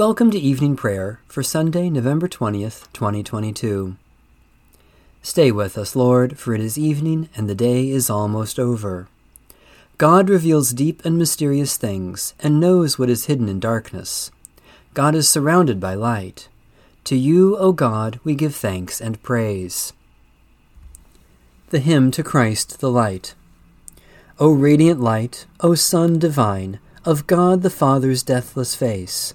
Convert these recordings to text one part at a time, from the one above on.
Welcome to evening prayer for Sunday, November 20th, 2022. Stay with us, Lord, for it is evening and the day is almost over. God reveals deep and mysterious things and knows what is hidden in darkness. God is surrounded by light. To you, O God, we give thanks and praise. The hymn to Christ the Light. O radiant light, O Sun divine, of God the Father's deathless face,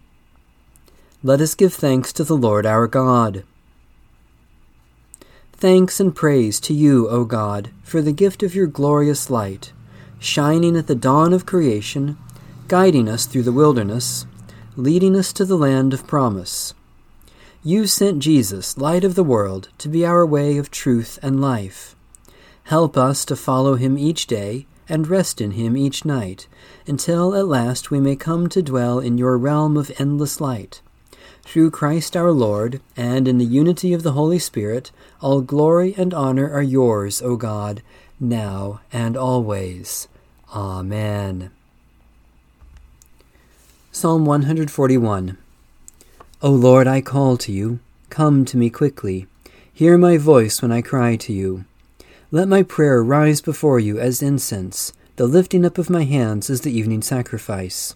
Let us give thanks to the Lord our God. Thanks and praise to you, O God, for the gift of your glorious light, shining at the dawn of creation, guiding us through the wilderness, leading us to the land of promise. You sent Jesus, light of the world, to be our way of truth and life. Help us to follow him each day and rest in him each night, until at last we may come to dwell in your realm of endless light through Christ our Lord, and in the unity of the Holy Spirit, all glory and honor are yours, O God, now and always. Amen. Psalm 141 O Lord, I call to you. Come to me quickly. Hear my voice when I cry to you. Let my prayer rise before you as incense, the lifting up of my hands as the evening sacrifice.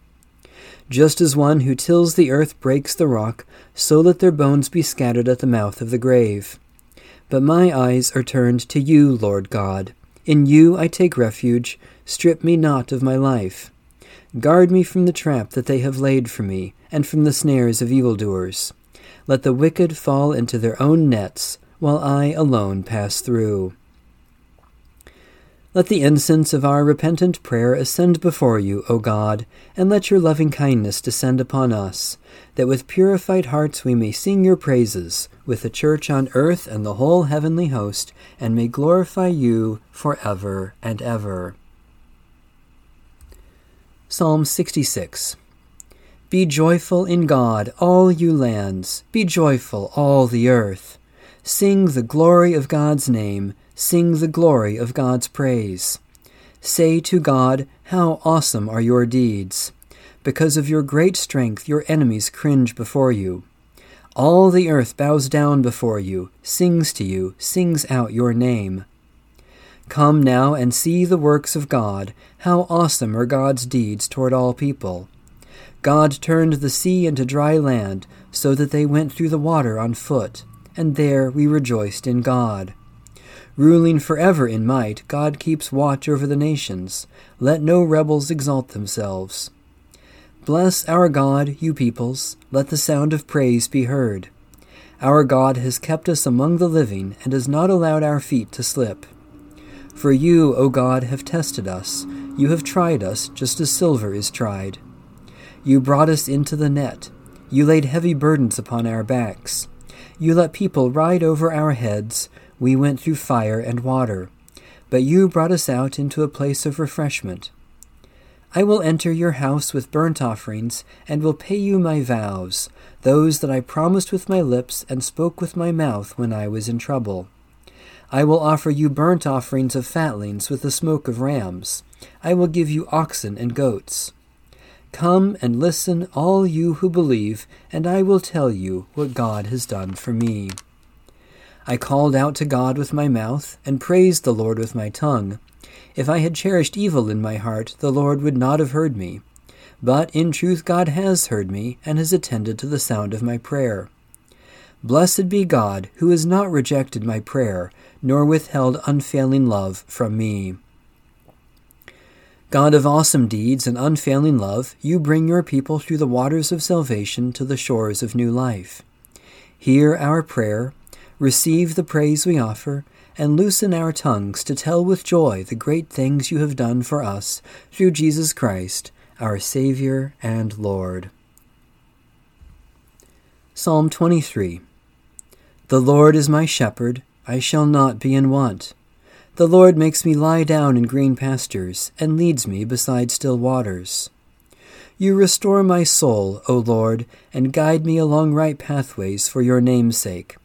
Just as one who tills the earth breaks the rock, so let their bones be scattered at the mouth of the grave. But my eyes are turned to you, Lord God. In you I take refuge. Strip me not of my life. Guard me from the trap that they have laid for me, and from the snares of evildoers. Let the wicked fall into their own nets, while I alone pass through. Let the incense of our repentant prayer ascend before you, O God, and let your loving kindness descend upon us, that with purified hearts we may sing your praises, with the church on earth and the whole heavenly host, and may glorify you for ever and ever. Psalm 66 Be joyful in God, all you lands, be joyful, all the earth. Sing the glory of God's name Sing the glory of God's praise. Say to God, How awesome are your deeds! Because of your great strength, your enemies cringe before you. All the earth bows down before you, sings to you, sings out your name. Come now and see the works of God. How awesome are God's deeds toward all people! God turned the sea into dry land, so that they went through the water on foot, and there we rejoiced in God. Ruling forever in might, God keeps watch over the nations. Let no rebels exalt themselves. Bless our God, you peoples. Let the sound of praise be heard. Our God has kept us among the living and has not allowed our feet to slip. For you, O God, have tested us. You have tried us just as silver is tried. You brought us into the net. You laid heavy burdens upon our backs. You let people ride over our heads. We went through fire and water, but you brought us out into a place of refreshment. I will enter your house with burnt offerings, and will pay you my vows, those that I promised with my lips and spoke with my mouth when I was in trouble. I will offer you burnt offerings of fatlings with the smoke of rams. I will give you oxen and goats. Come and listen, all you who believe, and I will tell you what God has done for me. I called out to God with my mouth, and praised the Lord with my tongue. If I had cherished evil in my heart, the Lord would not have heard me. but in truth God has heard me and has attended to the sound of my prayer. Blessed be God, who has not rejected my prayer, nor withheld unfailing love from me. God of awesome deeds and unfailing love, you bring your people through the waters of salvation to the shores of new life. Hear our prayer, receive the praise we offer, and loosen our tongues to tell with joy the great things you have done for us through Jesus Christ, our Saviour and Lord. Psalm 23 The Lord is my shepherd, I shall not be in want. The Lord makes me lie down in green pastures, and leads me beside still waters. You restore my soul, O Lord, and guide me along right pathways for your name's sake.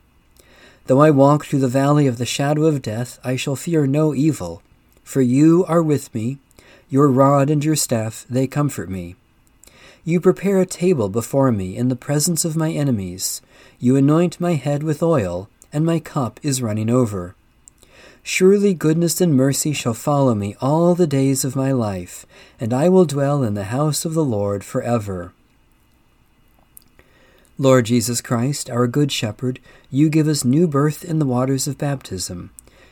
Though I walk through the valley of the shadow of death, I shall fear no evil, for you are with me. Your rod and your staff, they comfort me. You prepare a table before me in the presence of my enemies. You anoint my head with oil, and my cup is running over. Surely goodness and mercy shall follow me all the days of my life, and I will dwell in the house of the Lord forever. Lord Jesus Christ, our Good Shepherd, you give us new birth in the waters of baptism.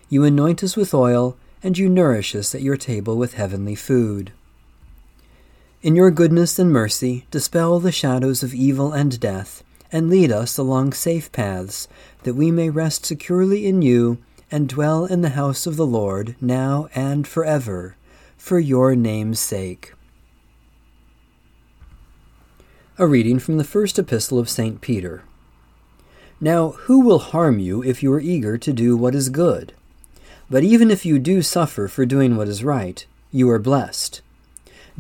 You anoint us with oil, and you nourish us at your table with heavenly food. In your goodness and mercy, dispel the shadows of evil and death, and lead us along safe paths, that we may rest securely in you and dwell in the house of the Lord now and forever, for your name's sake. A reading from the first epistle of St. Peter. Now, who will harm you if you are eager to do what is good? But even if you do suffer for doing what is right, you are blessed.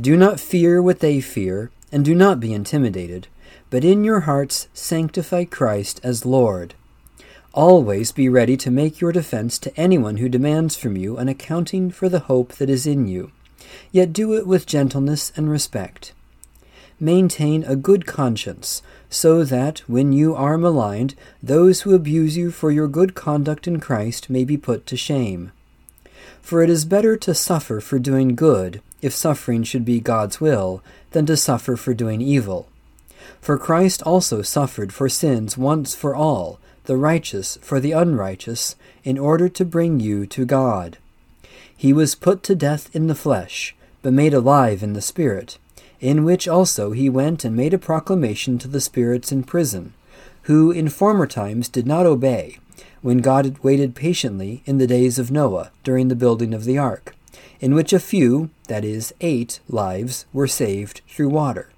Do not fear what they fear, and do not be intimidated, but in your hearts sanctify Christ as Lord Always be ready to make your defense to anyone who demands from you an accounting for the hope that is in you, yet do it with gentleness and respect. Maintain a good conscience, so that, when you are maligned, those who abuse you for your good conduct in Christ may be put to shame. For it is better to suffer for doing good, if suffering should be God's will, than to suffer for doing evil. For Christ also suffered for sins once for all the righteous for the unrighteous, in order to bring you to God. He was put to death in the flesh, but made alive in the Spirit, in which also he went and made a proclamation to the spirits in prison, who in former times did not obey, when God waited patiently in the days of Noah during the building of the ark, in which a few, that is, eight, lives were saved through water.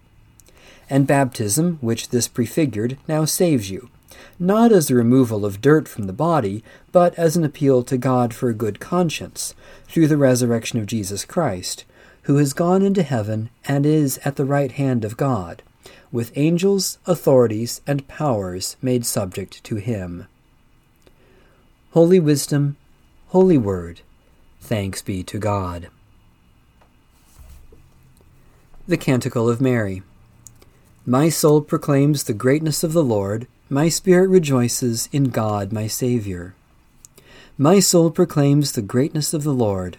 And baptism, which this prefigured, now saves you not as the removal of dirt from the body, but as an appeal to God for a good conscience, through the resurrection of Jesus Christ, who has gone into heaven and is at the right hand of God, with angels, authorities, and powers made subject to him. Holy Wisdom, Holy Word, thanks be to God. The Canticle of Mary. My soul proclaims the greatness of the Lord. My spirit rejoices in God my Saviour. My soul proclaims the greatness of the Lord.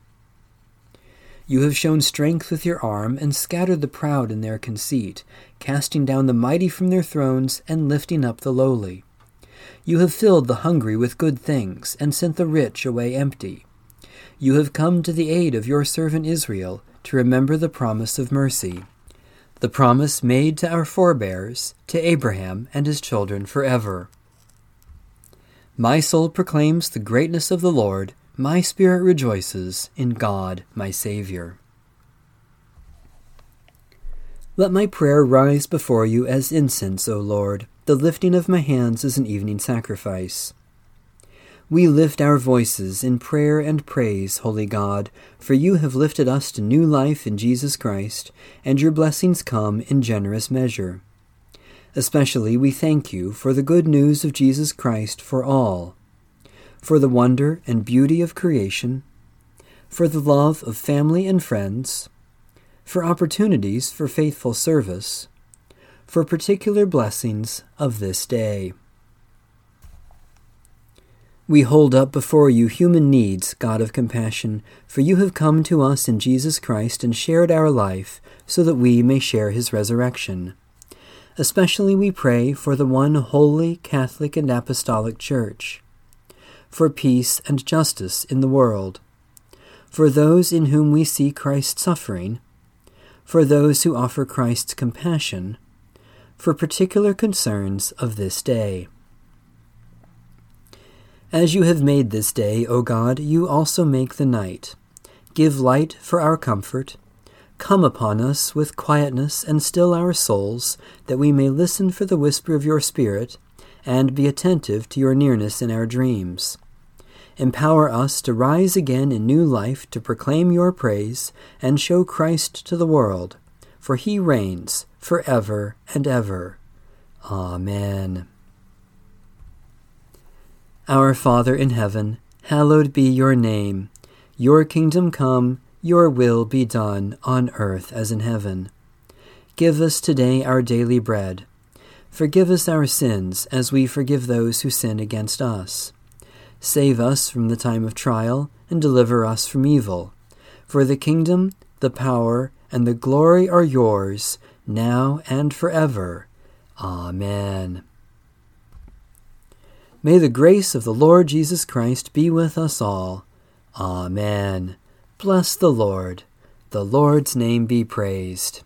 You have shown strength with your arm and scattered the proud in their conceit, casting down the mighty from their thrones and lifting up the lowly. You have filled the hungry with good things and sent the rich away empty. You have come to the aid of your servant Israel to remember the promise of mercy, the promise made to our forebears, to Abraham and his children forever. My soul proclaims the greatness of the Lord. My spirit rejoices in God my Saviour. Let my prayer rise before you as incense, O Lord. The lifting of my hands is an evening sacrifice. We lift our voices in prayer and praise, Holy God, for you have lifted us to new life in Jesus Christ, and your blessings come in generous measure. Especially we thank you for the good news of Jesus Christ for all, for the wonder and beauty of creation, for the love of family and friends, for opportunities for faithful service, for particular blessings of this day. We hold up before you human needs, God of compassion, for you have come to us in Jesus Christ and shared our life so that we may share his resurrection. Especially we pray for the one holy, Catholic, and Apostolic Church, for peace and justice in the world, for those in whom we see Christ's suffering, for those who offer Christ's compassion, for particular concerns of this day. As you have made this day, O God, you also make the night. Give light for our comfort Come upon us with quietness and still our souls, that we may listen for the whisper of your Spirit, and be attentive to your nearness in our dreams. Empower us to rise again in new life to proclaim your praise and show Christ to the world, for he reigns for ever and ever. Amen. Our Father in heaven, hallowed be your name. Your kingdom come your will be done on earth as in heaven. Give us today our daily bread. Forgive us our sins as we forgive those who sin against us. Save us from the time of trial and deliver us from evil. For the kingdom, the power, and the glory are yours, now and forever. Amen. May the grace of the Lord Jesus Christ be with us all. Amen. Bless the Lord. The Lord's name be praised.